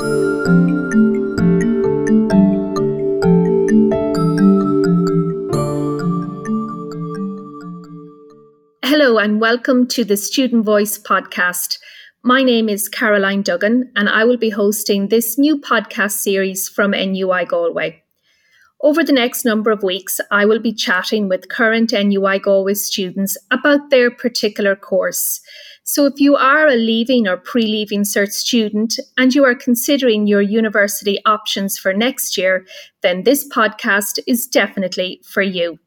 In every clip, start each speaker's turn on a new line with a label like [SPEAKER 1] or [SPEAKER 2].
[SPEAKER 1] Hello, and welcome to the Student Voice podcast. My name is Caroline Duggan, and I will be hosting this new podcast series from NUI Galway. Over the next number of weeks, I will be chatting with current NUI Galway students about their particular course. So, if you are a leaving or pre leaving cert student and you are considering your university options for next year, then this podcast is definitely for you.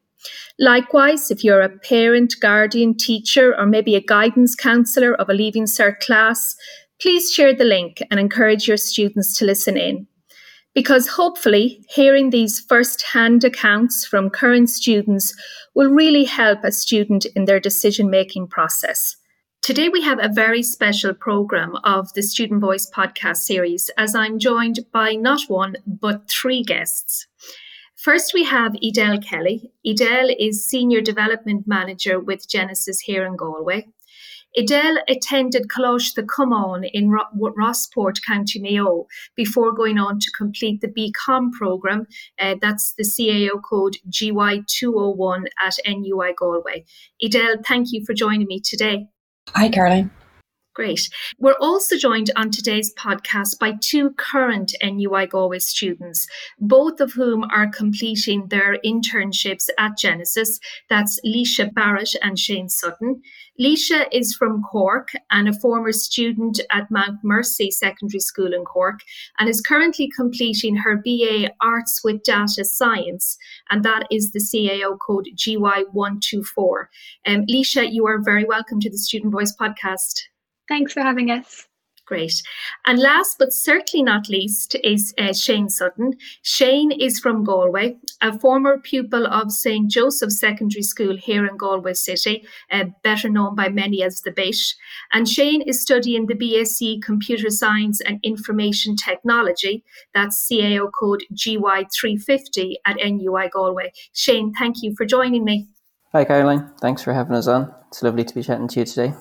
[SPEAKER 1] Likewise, if you're a parent, guardian, teacher, or maybe a guidance counsellor of a Leaving Cert class, please share the link and encourage your students to listen in. Because hopefully, hearing these first hand accounts from current students will really help a student in their decision making process. Today, we have a very special program of the Student Voice podcast series as I'm joined by not one, but three guests. First, we have Edel Kelly. Edel is Senior Development Manager with Genesys here in Galway. Edel attended Coláiste Chomáin in Rossport, County Mayo, before going on to complete the BCom programme. Uh, that's the CAO code GY201 at NUI Galway. Edel, thank you for joining me today.
[SPEAKER 2] Hi, Caroline.
[SPEAKER 1] Great. We're also joined on today's podcast by two current NUI Galway students, both of whom are completing their internships at Genesys. That's Leisha Barrett and Shane Sutton. Leisha is from Cork and a former student at Mount Mercy Secondary School in Cork and is currently completing her BA Arts with Data Science, and that is the CAO code GY124. Um, Leisha, you are very welcome to the Student Voice podcast.
[SPEAKER 3] Thanks for having us.
[SPEAKER 1] Great. And last but certainly not least is uh, Shane Sutton. Shane is from Galway, a former pupil of St. Joseph Secondary School here in Galway City, uh, better known by many as the Bish. And Shane is studying the BSc Computer Science and Information Technology. That's CAO code GY350 at NUI Galway. Shane, thank you for joining me.
[SPEAKER 4] Hi, Caroline. Thanks for having us on. It's lovely to be chatting to you today.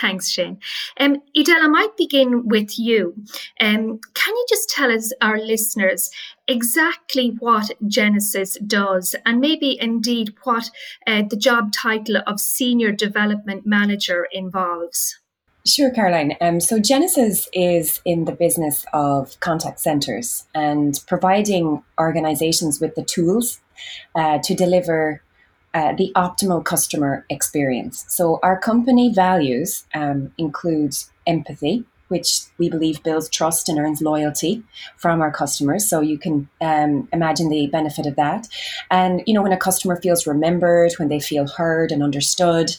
[SPEAKER 1] Thanks, Shane. Um, Edel, I might begin with you. Um, can you just tell us, our listeners, exactly what Genesys does and maybe indeed what uh, the job title of Senior Development Manager involves?
[SPEAKER 2] Sure, Caroline. Um, so Genesys is in the business of contact centers and providing organizations with the tools uh, to deliver uh, the optimal customer experience. So our company values um, includes empathy, which we believe builds trust and earns loyalty from our customers. So you can um, imagine the benefit of that. And you know, when a customer feels remembered, when they feel heard and understood,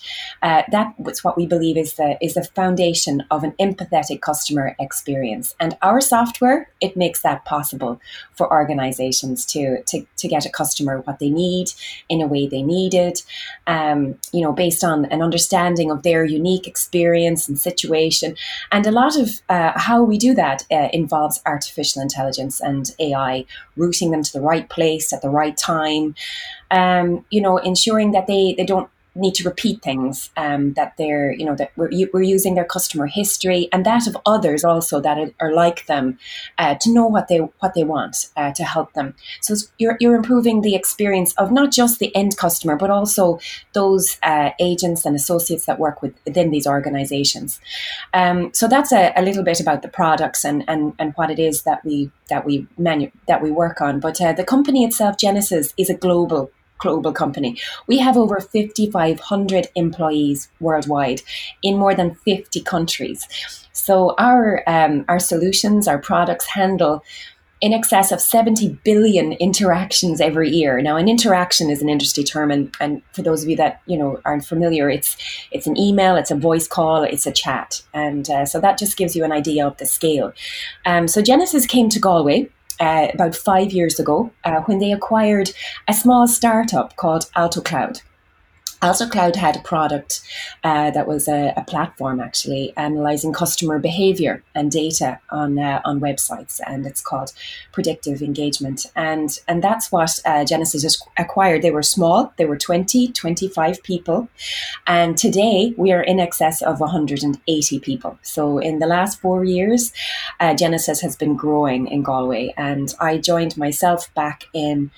[SPEAKER 2] uh, that's what we believe is the is the foundation of an empathetic customer experience. And our software it makes that possible for organizations to to, to get a customer what they need in a way they need it. Um, you know, based on an understanding of their unique experience and situation, and a lot of uh, how we do that uh, involves artificial intelligence and AI, routing them to the right place at the right time. Um, you know, ensuring that they, they don't need to repeat things um, that they're you know that we're, we're using their customer history and that of others also that are like them uh, to know what they what they want uh, to help them. So you're, you're improving the experience of not just the end customer but also those uh, agents and associates that work with, within these organizations. Um, so that's a, a, little bit about the products and, and and what it is that we that we manu- that we work on. But uh, the company itself Genesys is a global global company. We have over 5,500 employees worldwide in more than 50 countries. So our um, our solutions, our products handle in excess of 70 billion interactions every year. Now, an interaction is an industry term, and, and for those of you that you know aren't familiar, it's it's an email, it's a voice call, it's a chat, and uh, so that just gives you an idea of the scale. Um, so Genesys came to Galway uh, about five years ago uh, when they acquired a small startup called Alto Alto Cloud had a product uh, that was a, a, platform actually analyzing customer behavior and data on uh, on websites, and it's called predictive engagement. And and that's what uh, Genesys acquired. They were small; they were 20, 25 people, and today we are in excess of 180 people. So in the last four years, uh, Genesys has been growing in Galway, and I joined myself back in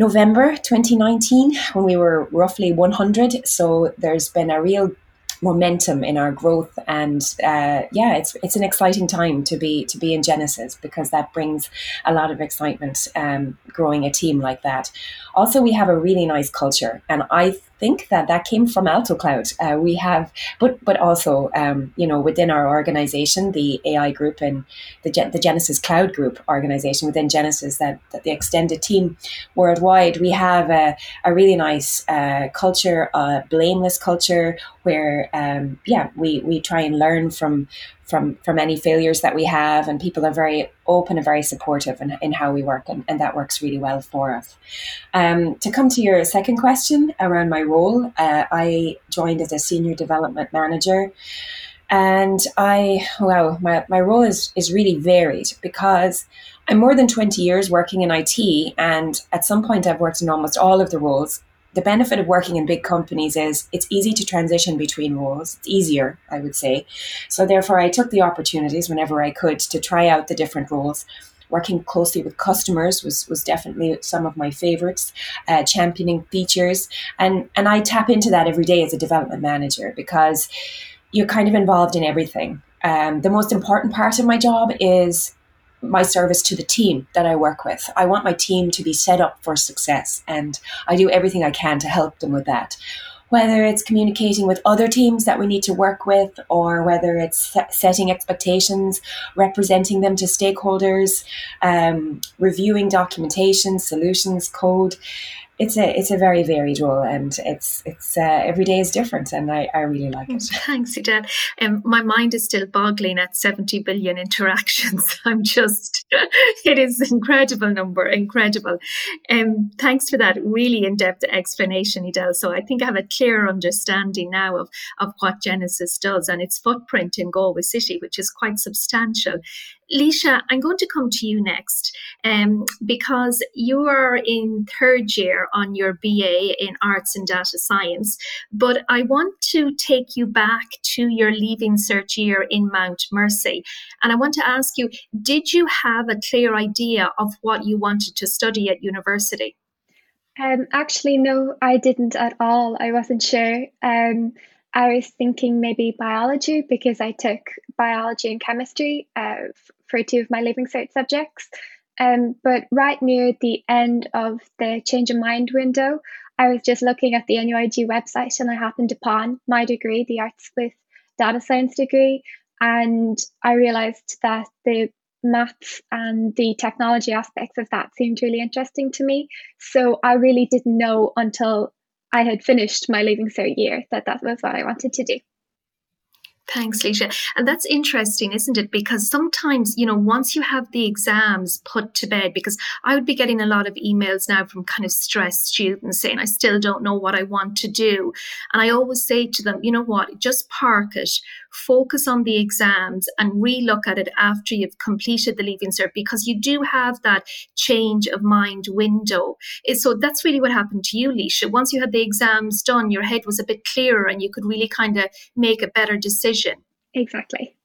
[SPEAKER 2] November 2019 when we were roughly 100. So there's been a real momentum in our growth and uh, yeah it's it's an exciting time to be to be in Genesys because that brings a lot of excitement um, growing a team like that also we have a really nice culture and i think that that came from Alto Cloud. Uh, we have, but but also, um, you know, within our organization, the AI group and the the Genesys Cloud Group organization within Genesys, that, that the extended team worldwide, we have a, a really nice uh, culture, a blameless culture where, um, yeah, we we try and learn from from from any failures that we have and people are very open and very supportive in, in how we work and, and that works really well for us. Um, to come to your second question around my role uh, i joined as a senior development manager and i wow my, my role is is really varied because i'm more than 20 years working in it and at some point i've worked in almost all of the roles the benefit of working in big companies is it's easy to transition between roles. It's easier, I would say. So therefore, I took the opportunities whenever I could to try out the different roles. Working closely with customers was was definitely some of my favorites. Uh, championing features, and and I tap into that every day as a development manager because you're kind of involved in everything. Um, the most important part of my job is my service to the team that I work with. I want my team to be set up for success, and I do everything I can to help them with that. Whether it's communicating with other teams that we need to work with, or whether it's setting expectations, representing them to stakeholders, um, reviewing documentation, solutions, code it's a it's a very varied role and it's it's uh, every day is different and I, I really like it.
[SPEAKER 1] Thanks, Edel. Um, my mind is still boggling at 70 billion interactions. I'm just it is an incredible number, incredible. Um, thanks for that really in-depth explanation, Edel. So I think I have a clear understanding now of, of what Genesys does and its footprint in Galway City, which is quite substantial. Leisha, I'm going to come to you next um, because you are in third year on your BA in Arts and Data Science, but I want to take you back to your Leaving Cert year in Mount Mercy. And I want to ask you did you have a clear idea of what you wanted to study at university?
[SPEAKER 3] Um, actually, no, I didn't at all. I wasn't sure. Um, I was thinking maybe biology because I took biology and chemistry uh, for two of my Leaving Cert subjects. Um, but right near the end of the change of mind window, I was just looking at the NUIG website and I happened upon my degree, the Arts with Data Science degree, and I realized that the maths and the technology aspects of that seemed really interesting to me. So I really didn't know until I had finished my Leaving Cert year that that was what I wanted to do.
[SPEAKER 1] Thanks, Leisha. And that's interesting, isn't it? Because sometimes, you know, once you have the exams put to bed, because I would be getting a lot of emails now from kind of stressed students saying, I still don't know what I want to do. And I always say to them, you know what, just park it, focus on the exams and relook at it after you've completed the Leaving Cert, because you do have that change of mind window. So that's really what happened to you, Leisha. Once you had the exams done, your head was a bit clearer and you could really kind of make a better decision vision.
[SPEAKER 3] Exactly.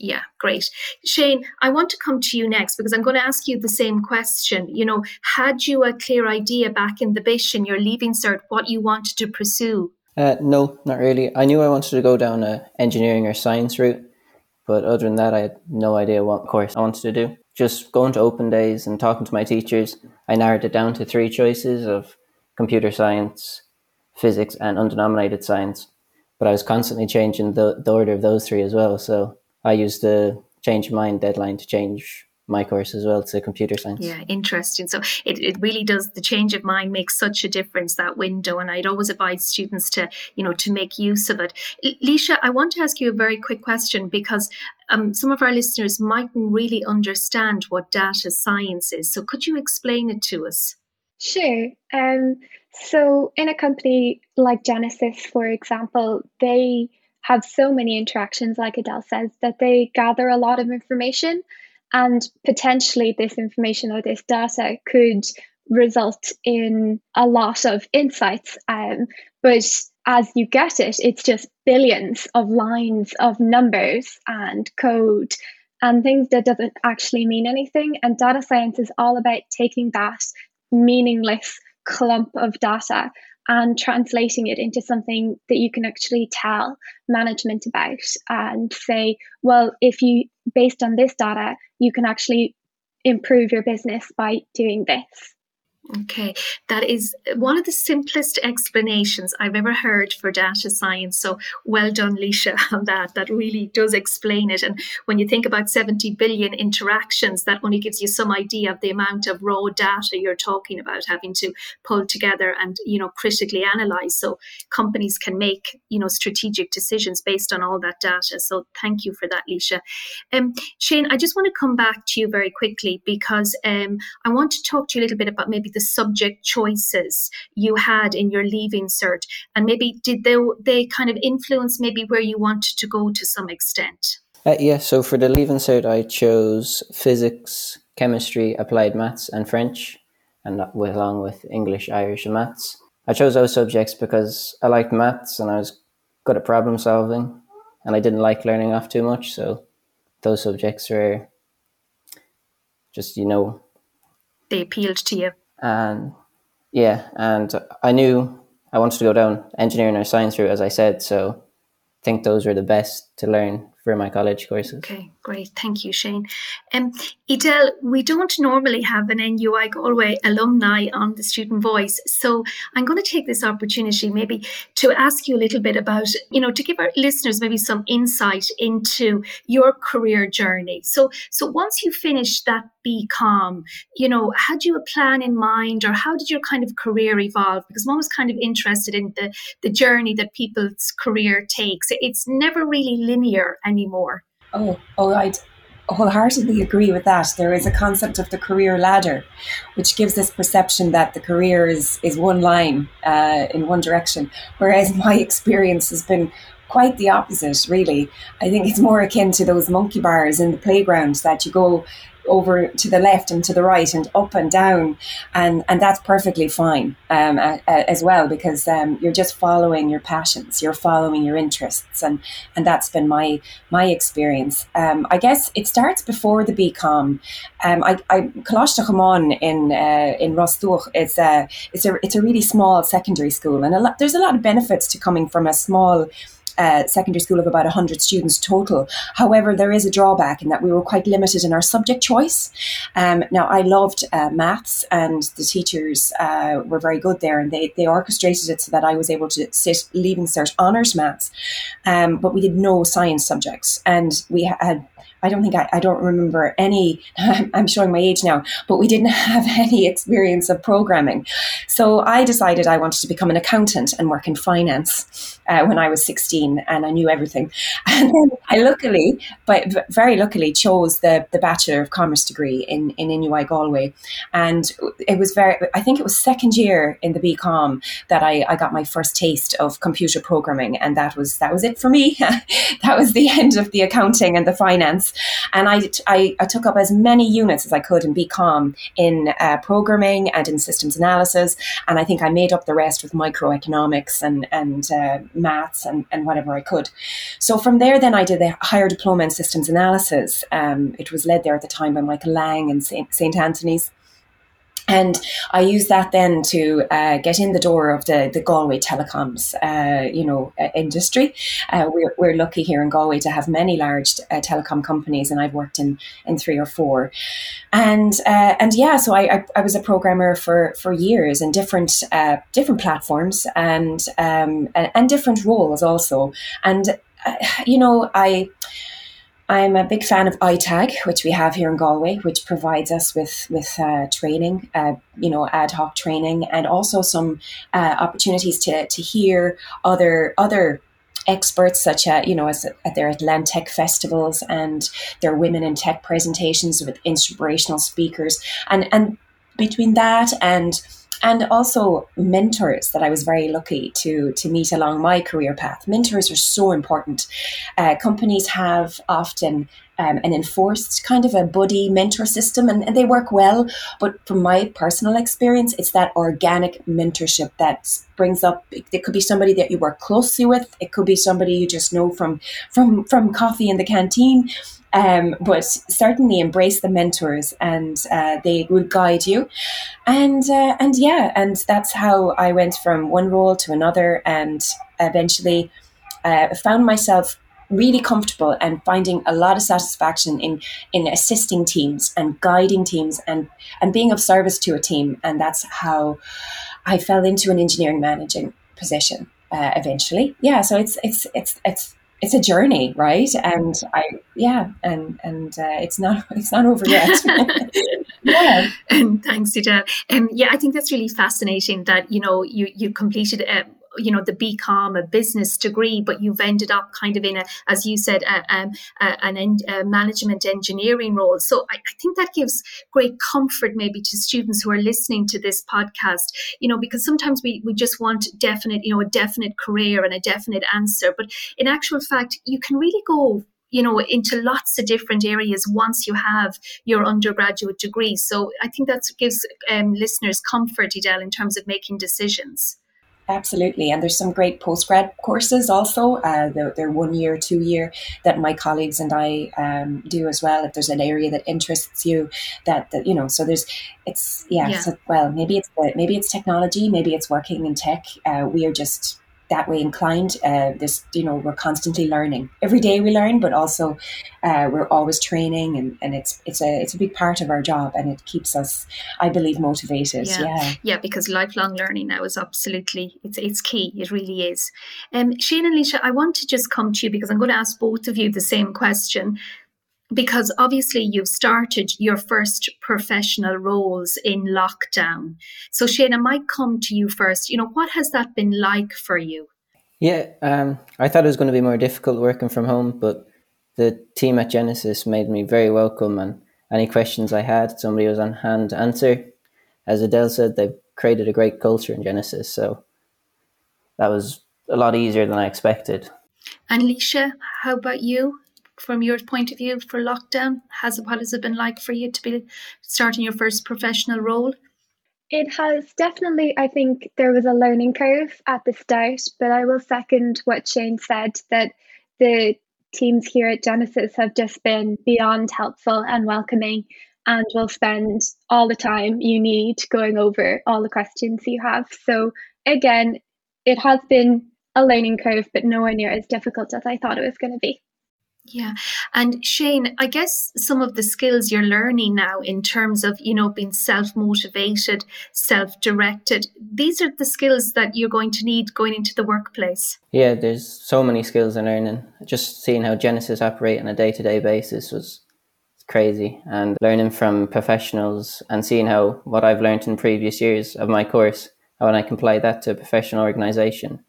[SPEAKER 1] Yeah, great. Shane, I want to come to you next because I'm going to ask you the same question. You know, had you a clear idea back in the Bish and your Leaving Cert what you wanted to pursue?
[SPEAKER 4] Uh, no, not really. I knew I wanted to go down a engineering or science route, but other than that, I had no idea what course I wanted to do. Just going to open days and talking to my teachers, I narrowed it down to three choices of computer science, physics, and undenominated science but I was constantly changing the, the order of those three as well. So I used the change mind deadline to change my course as well to computer science.
[SPEAKER 1] Yeah, interesting. So it, it really does the change of mind makes such a difference that window. And I'd always advise students to, you know, to make use of it. Leisha, I want to ask you a very quick question because um, some of our listeners mightn't really understand what data science is. So could you explain it to us?
[SPEAKER 3] Sure. Um, so, in a company like Genesys, for example, they have so many interactions, like Edel says, that they gather a lot of information. And potentially, this information or this data could result in a lot of insights. Um, but as you get it, it's just billions of lines of numbers and code and things that doesn't actually mean anything. And data science is all about taking that meaningless clump of data and translating it into something that you can actually tell management about and say, well, if you, based on this data, you can actually improve your business by doing this.
[SPEAKER 1] Okay, that is one of the simplest explanations I've ever heard for data science. So well done, Leisha, on that. That really does explain it. And when you think about 70 billion interactions, that only gives you some idea of the amount of raw data you're talking about having to pull together and, you know, critically analyze. So companies can make, you know, strategic decisions based on all that data. So thank you for that, Leisha. Um, Shane, I just want to come back to you very quickly because um, I want to talk to you a little bit about maybe the the subject choices you had in your leaving cert? And maybe did they they kind of influence maybe where you wanted to go to some extent?
[SPEAKER 4] Uh, yeah so for the leaving cert i chose physics chemistry applied maths and french and that with, along with english irish and maths. I chose those subjects because i liked maths and i was good at problem solving and i didn't like learning off too much so those subjects were just you know
[SPEAKER 1] they appealed to you
[SPEAKER 4] and yeah, and I knew I wanted to go down engineering or science route, as I said. So I think those were the best to learn for my college courses.
[SPEAKER 1] Okay, great. Thank you, Shane. Um, Edel, we don't normally have an NUI Galway alumni on the Student Voice. So I'm going to take this opportunity maybe to ask you a little bit about, you know, to give our listeners maybe some insight into your career journey. So, so once you finished that BCom, you know, had you a plan in mind or how did your kind of career evolve? Because I'm always kind of interested in the, the journey that people's career takes. It's never really linear anymore.
[SPEAKER 2] Oh, oh, I wholeheartedly agree with that. There is a concept of the career ladder, which gives this perception that the career is is one line uh, in one direction, whereas my experience has been quite the opposite. Really, I think it's more akin to those monkey bars in the playground that you go over to the left and to the right and up and down, and and that's perfectly fine um, as well because um, you're just following your passions, you're following your interests, and and that's been my my experience. Um, I guess it starts before the BCom. Um, I I Coláiste Chomáin in uh, in Ros Dumhach it's a it's a it's a really small secondary school, and a lot, there's a lot of benefits to coming from a small uh, secondary school of about 100 students total. However, there is a drawback in that we were quite limited in our subject choice. Um, now, I loved uh, maths, and the teachers uh, were very good there, and they, they orchestrated it so that I was able to sit leaving cert honours maths. Um, but we did no science subjects, and we had I don't think I, I don't remember any, I'm showing my age now, but we didn't have any experience of programming. So I decided I wanted to become an accountant and work in finance uh, when I was 16 and I knew everything. And then I luckily, but very luckily, chose the, the Bachelor of Commerce degree in, in NUI Galway. And it was very, I think it was second year in the BCom that I, I got my first taste of computer programming. And that was, that was it for me. that was the end of the accounting and the finance and I, I, I, took up as many units as I could in BCom in uh, programming and in systems analysis. And I think I made up the rest with microeconomics and, and uh, maths and, and whatever I could. So from there, then I did the higher diploma in systems analysis. Um, it was led there at the time by Michael Lang and St. Anthony's. And I used that then to uh, get in the door of the, the Galway telecoms, uh, you know, uh, industry. Uh, we're, we're lucky here in Galway to have many large uh, telecom companies, and I've worked in, in three or four. And uh, and yeah, so I, I, I, was a programmer for, for years in different different platforms and, um, and and different roles also. And you know, I I'm a big fan of ITAG, which we have here in Galway, which provides us with with uh, training, uh, you know, ad hoc training, and also some uh, opportunities to to hear other other experts, such as you know, as at their Atlantec festivals and their women in tech presentations with inspirational speakers, and and between that and and also mentors that I was very lucky to to meet along my career path. Mentors are so important. Uh, companies have often um, an enforced kind of a buddy mentor system, and, and, they work well. But from my personal experience, it's that organic mentorship that brings up. It could be somebody that you work closely with. It could be somebody you just know from from from coffee in the canteen. Um, but certainly embrace the mentors, and uh, they will guide you. And uh, and yeah, and that's how I went from one role to another, and eventually uh, found myself really comfortable and finding a lot of satisfaction in in assisting teams and guiding teams and and being of service to a team and that's how I fell into an engineering managing position uh, eventually yeah so it's it's it's it's it's a journey right? And i yeah and and uh, it's not it's not over yet.
[SPEAKER 1] Yeah. And thanks Edel. um yeah i think that's really fascinating that you know you you completed a you know the BCom, a business degree, but you've ended up kind of in a, as you said, a, a, an a management engineering role. So I, I think that gives great comfort maybe to students who are listening to this podcast. You know, because sometimes we we just want definite, you know, a definite career and a definite answer, but in actual fact, you can really go you know into lots of different areas once you have your undergraduate degree so i think that gives um, listeners comfort Edel in terms of making decisions
[SPEAKER 2] Absolutely. And there's some great postgrad courses also. Uh, they're, they're, one year, two year that my colleagues and I um, do as well. If there's an area that interests you, that, that you know, so there's, it's, yeah, yeah. So, well, maybe it's, maybe it's technology, maybe it's working in tech. Uh, we are just that way inclined. Uh, this, you know, we're constantly learning. Every day we learn, but also uh, we're always training, and, and it's it's a it's a big part of our job, and it keeps us, I believe, motivated.
[SPEAKER 1] Yeah, yeah, yeah because lifelong learning now is absolutely it's it's key. It really is. Um, Shane and Leisha, I want to just come to you because I'm going to ask both of you the same question because obviously you've started your first professional roles in lockdown. So Shane, I might come to you first. You know, what has that been like for you?
[SPEAKER 4] Yeah, um, I thought it was going to be more difficult working from home, but the team at Genesys made me very welcome, and any questions I had, somebody was on hand to answer. As Edel said, they've created a great culture in Genesys, so that was a lot easier than I expected.
[SPEAKER 1] And Leisha, how about you? From your point of view for lockdown? Has what has it been like for you to be starting your first professional role?
[SPEAKER 3] It has definitely, I think there was a learning curve at the start, but I will second what Shane said that the teams here at Genesys have just been beyond helpful and welcoming and will spend all the time you need going over all the questions you have. So, again, it has been a learning curve, but nowhere near as difficult as I thought it was going to be.
[SPEAKER 1] Yeah. And Shane, I guess some of the skills you're learning now in terms of, you know, being self motivated, self directed, these are the skills that you're going to need going into the workplace.
[SPEAKER 4] Yeah, there's so many skills I'm learning. Just seeing how Genesys operate on a day to day basis was crazy. And learning from professionals and seeing how what I've learned in previous years of my course, how I can apply that to a professional organization.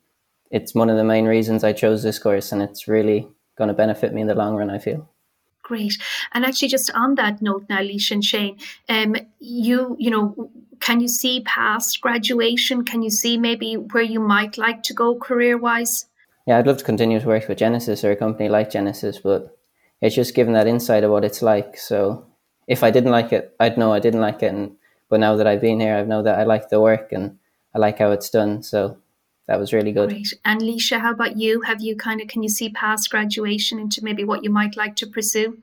[SPEAKER 4] It's one of the main reasons I chose this course, and it's really going to benefit me in the long run, I feel.
[SPEAKER 1] Great. And actually, just on that note now, Leisha and Shane, um, you, you know, can you see past graduation? Can you see maybe where you might like to go career wise?
[SPEAKER 4] Yeah, I'd love to continue to work with Genesys or a company like Genesys, but it's just given that insight of what it's like. So if I didn't like it, I'd know I didn't like it. And but now that I've been here, I know that I like the work and I like how it's done. So that was really good.
[SPEAKER 1] Great. And Leisha, how about you? Have you kind of can you see past graduation into maybe what you might like to pursue?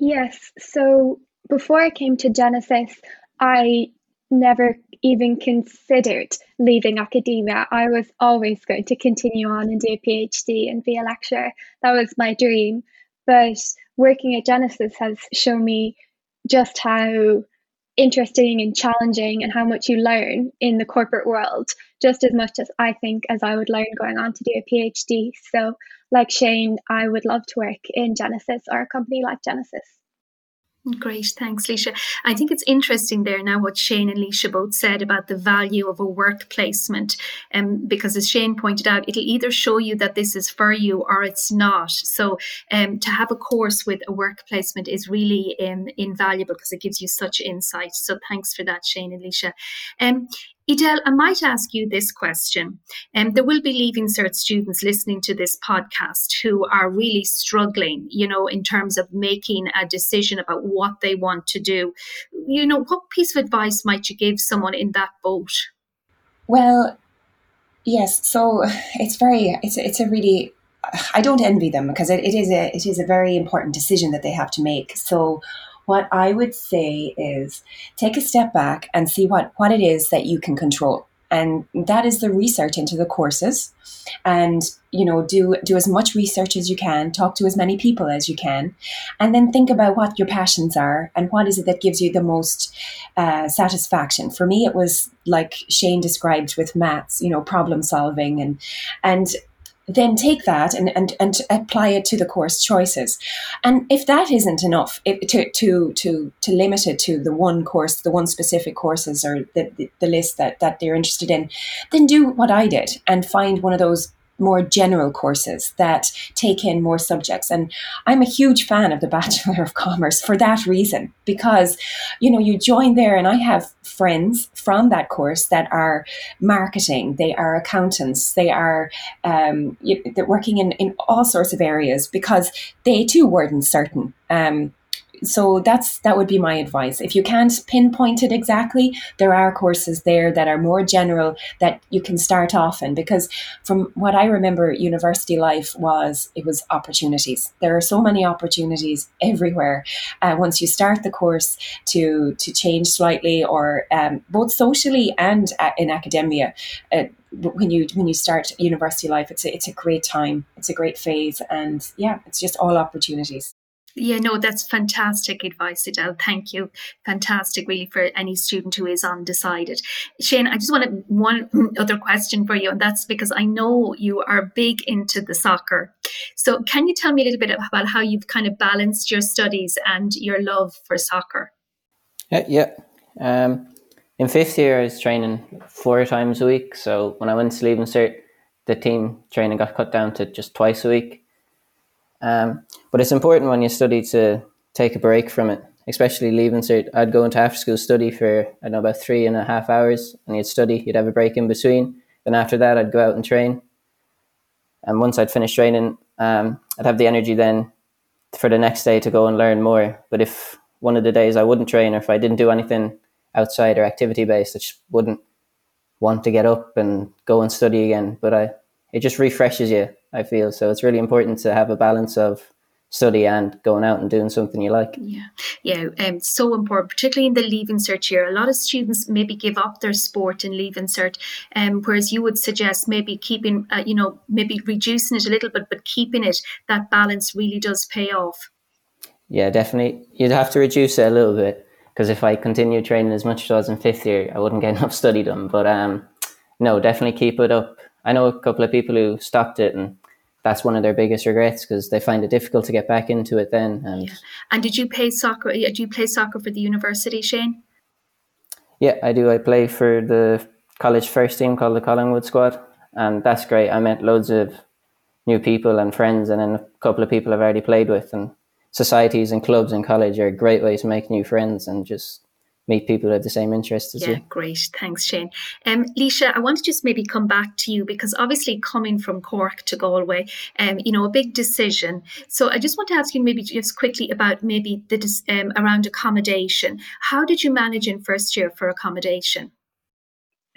[SPEAKER 3] Yes. So before I came to Genesys, I never even considered leaving academia. I was always going to continue on and do a PhD and be a lecturer. That was my dream. But working at Genesys has shown me just how interesting and challenging and how much you learn in the corporate world just as much as I think as I would learn going on to do a PhD. So, like Shane, I would love to work in Genesys or a company like Genesys.
[SPEAKER 1] Great, thanks, Leisha. I think it's interesting there now what Shane and Leisha both said about the value of a work placement. Um, because as Shane pointed out, it'll either show you that this is for you or it's not. So um, to have a course with a work placement is really um, invaluable because it gives you such insight. So thanks for that, Shane and Leisha. Um, Edel, I might ask you this question. Um, there will be Leaving Cert students listening to this podcast who are really struggling, you know, in terms of making a decision about what they want to do. You know, what piece of advice might you give someone in that boat?
[SPEAKER 2] Well, yes. So it's very, it's it's a really, I don't envy them because it, it is a it is a very important decision that they have to make. So what I would say is take a step back and see what, what it is that you can control. And that is the research into the courses. And, you know, do do as much research as you can, talk to as many people as you can, and then think about what your passions are and what is it that gives you the most uh, satisfaction. For me, it was like Shane described with maths, you know, problem solving and and then take that and, and, and apply it to the course choices. And if that isn't enough, if, to, to, to, to limit it to the one course, the one specific courses or the, the, the list that, that they're interested in, then do what I did and find one of those more general courses that take in more subjects. And I'm a huge fan of the Bachelor of Commerce for that reason, because, you know, you join there and I have friends from that course that are marketing, they are accountants, they are um, they're working in, in all sorts of areas because they too weren't certain. Um, so that's that would be my advice. If you can't pinpoint it exactly there are courses there that are more general that you can start off in because from what i remember university life was it was opportunities. There are so many opportunities everywhere. Uh, once you start the course to to change slightly or um, both socially and uh, in academia uh, when you when you start university life it's a, it's a great time. It's a great phase and yeah it's just all opportunities
[SPEAKER 1] yeah, no, that's fantastic advice, Edel. Thank you. Fantastic, really, for any student who is undecided. Shane, I just wanted one other question for you, and that's because I know you are big into the soccer. So, can you tell me a little bit about how you've kind of balanced your studies and your love for soccer?
[SPEAKER 4] Yeah, yeah. Um, in fifth year, I was training four times a week. So when I went to Leaving Cert, the team training got cut down to just twice a week. Um, but it's important when you study to take a break from it, especially leaving cert. I'd go into after school study for, I know, about three and a half hours and you'd study, you'd have a break in between. Then after that, I'd go out and train. And once I'd finished training, um, I'd have the energy then for the next day to go and learn more. But if one of the days I wouldn't train or if I didn't do anything outside or activity based, I just wouldn't want to get up and go and study again. But I, it just refreshes you I feel so. It's really important to have a balance of study and going out and doing something you like.
[SPEAKER 1] Yeah, yeah, um, so important, particularly in the leaving cert year. A lot of students maybe give up their sport in leaving cert, um, whereas you would suggest maybe keeping, uh, you know, maybe reducing it a little bit, but keeping it. That balance really does pay off.
[SPEAKER 4] Yeah, definitely. You'd have to reduce it a little bit because if I continued training as much as I was in fifth year, I wouldn't get enough study done. But um, no, definitely keep it up. I know a couple of people who stopped it and that's one of their biggest regrets because they find it difficult to get back into it then. And yeah.
[SPEAKER 1] and did you play soccer? Did you play soccer for the university, Shane?
[SPEAKER 4] Yeah, I do. I play for the college first team called the Collingwood squad, and that's great. I met loads of new people and friends, and then a couple of people I've already played with. And societies and clubs in college are a great way to make new friends and just meet people who have the same interests as
[SPEAKER 1] yeah,
[SPEAKER 4] you.
[SPEAKER 1] Yeah, great. Thanks, Shane. Um, Leisha, I want to just maybe come back to you because obviously coming from Cork to Galway, um, you know, a big decision. So I just want to ask you maybe just quickly about maybe the um, around accommodation. How did you manage in first year for accommodation?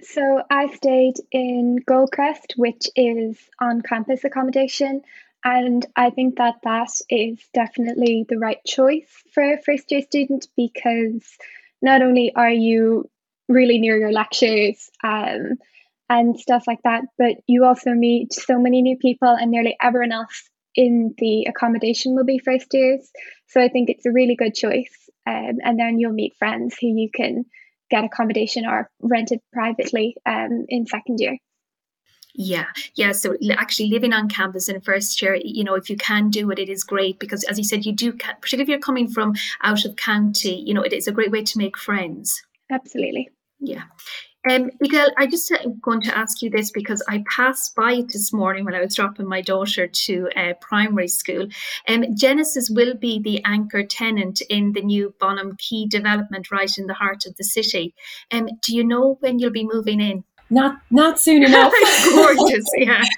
[SPEAKER 3] So I stayed in Goldcrest, which is on campus accommodation. And I think that that is definitely the right choice for a first year student because not only are you really near your lectures um, and stuff like that, but you also meet so many new people, and nearly everyone else in the accommodation will be first years. So I think it's a really good choice. Um, and then you'll meet friends who you can get accommodation or rented privately um, in second year.
[SPEAKER 1] Yeah, yeah. So actually, living on campus in first year, you know, if you can do it, it is great because, as you said, you do, particularly if you're coming from out of county, you know, it is a great way to make friends.
[SPEAKER 3] Absolutely.
[SPEAKER 1] Yeah. Um, Miguel, I just uh, going to ask you this because I passed by it this morning when I was dropping my daughter to uh, primary school. Um, Genesys will be the anchor tenant in the new Bonham Quay development right in the heart of the city. Um, do you know when you'll be moving in?
[SPEAKER 2] Not not soon enough.
[SPEAKER 1] gorgeous, yeah.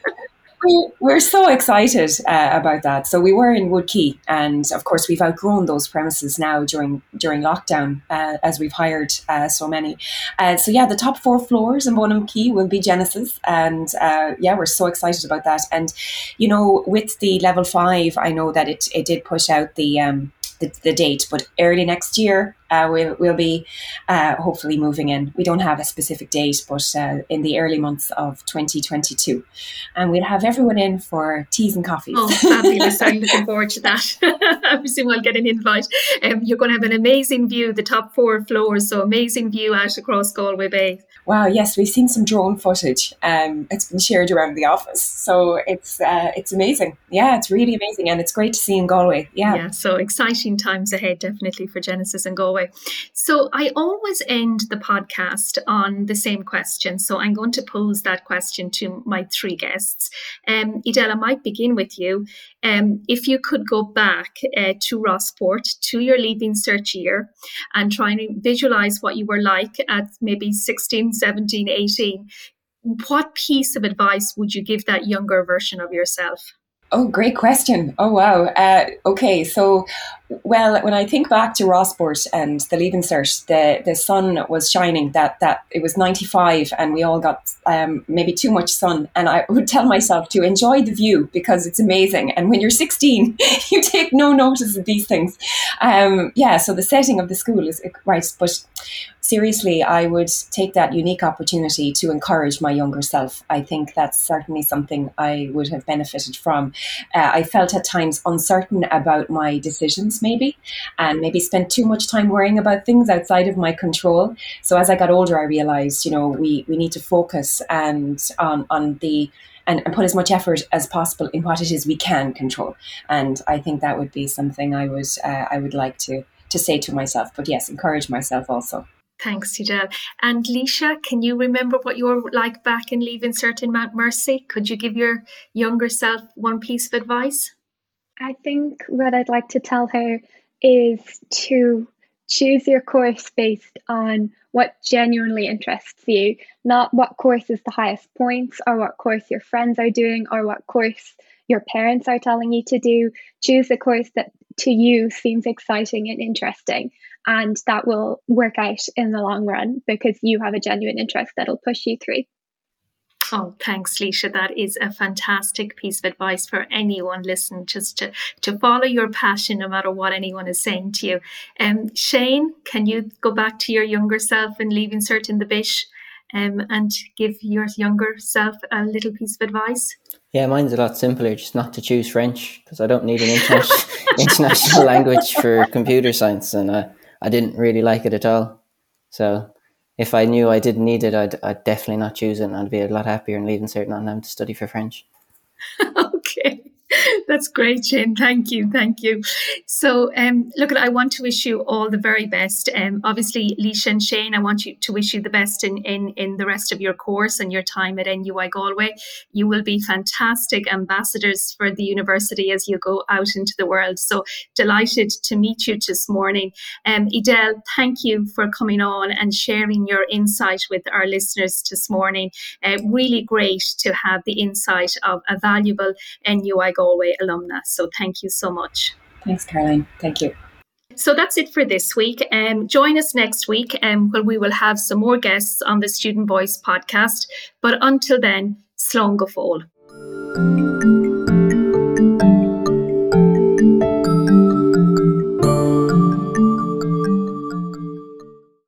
[SPEAKER 2] We, we're so excited uh, about that. So we were in Wood Quay, and of course we've outgrown those premises now during during lockdown, uh, as we've hired uh, so many. Uh, so yeah, the top four floors in Bonham Quay will be Genesys, and uh, yeah, we're so excited about that. And you know, with the level five, I know that it it did push out the. Um, the, the date, but early next year uh, we'll, we'll be uh, hopefully moving in. We don't have a specific date, but uh, in the early months of 2022. And we'll have everyone in for teas and coffees.
[SPEAKER 1] Oh, fabulous. I'm looking forward to that. I presume I'll get an invite. Um, you're going to have an amazing view, the top four floors, so amazing view out across Galway Bay.
[SPEAKER 2] Wow, yes, we've seen some drone footage. Um, it's been shared around the office, so it's uh, it's amazing. Yeah, it's really amazing, and it's great to see in Galway. Yeah,
[SPEAKER 1] yeah. So exciting times ahead, definitely for Genesys and Galway. So I always end the podcast on the same question. So I'm going to pose that question to my three guests. Um, Edel, I might begin with you. Um, if you could go back uh, to Rossport to your leaving cert year and try and visualize what you were like at maybe 16, 17, 18, what piece of advice would you give that younger version of yourself?
[SPEAKER 2] Oh, great question. Oh, wow. Uh, okay, so well, when I think back to Rossport and the Leaving Cert, the, the sun was shining. That that it was ninety five, and we all got um, maybe too much sun. And I would tell myself to enjoy the view because it's amazing. And when you're sixteen, you take no notice of these things. Um, yeah, so the setting of the school is right, but seriously, I would take that unique opportunity to encourage my younger self. I think that's certainly something I would have benefited from. Uh, I felt at times uncertain about my decisions maybe, and maybe spent too much time worrying about things outside of my control. So as I got older, I realized, you know, we, we need to focus and on, on the and, and, put as much effort as possible in what it is we can control. And I think that would be something I would uh, I would like to to say to myself. But yes, encourage myself also.
[SPEAKER 1] Thanks, Edel. And Leisha, can you remember what you were like back in leaving cert in Mount Mercy? Could you give your younger self one piece of advice?
[SPEAKER 3] I think what I'd like to tell her is to choose your course based on what genuinely interests you, not what course is the highest points or what course your friends are doing or what course your parents are telling you to do. Choose a course that to you seems exciting and interesting, and that will work out in the long run because you have a genuine interest that'll push you through.
[SPEAKER 1] Oh, thanks, Leisha. That is a fantastic piece of advice for anyone listening, just to, to follow your passion no matter what anyone is saying to you. Um, Shane, can you go back to your younger self and leaving cert in the bish um, and give your younger self a little piece of advice?
[SPEAKER 4] Yeah, mine's a lot simpler, just not to choose French because I don't need an international, international language for computer science and uh, I didn't really like it at all. So if I knew I didn't need it, I'd, I'd definitely not choose it and I'd be a lot happier in leaving cert not having to study for French.
[SPEAKER 1] okay. That's great, Shane. Thank you. Thank you. So, um, look, I want to wish you all the very best. Um, obviously, Leisha and Shane, I want you to wish you the best in, in, in the rest of your course and your time at NUI Galway. You will be fantastic ambassadors for the university as you go out into the world. So, delighted to meet you this morning. Um, Edel, thank you for coming on and sharing your insight with our listeners this morning. Uh, really great to have the insight of a valuable NUI Galway alumna. So thank you so much.
[SPEAKER 2] Thanks, Caroline. Thank you.
[SPEAKER 1] So that's it for this week. Um, join us next week um, when we will have some more guests on the Student Voice podcast. But until then, slán go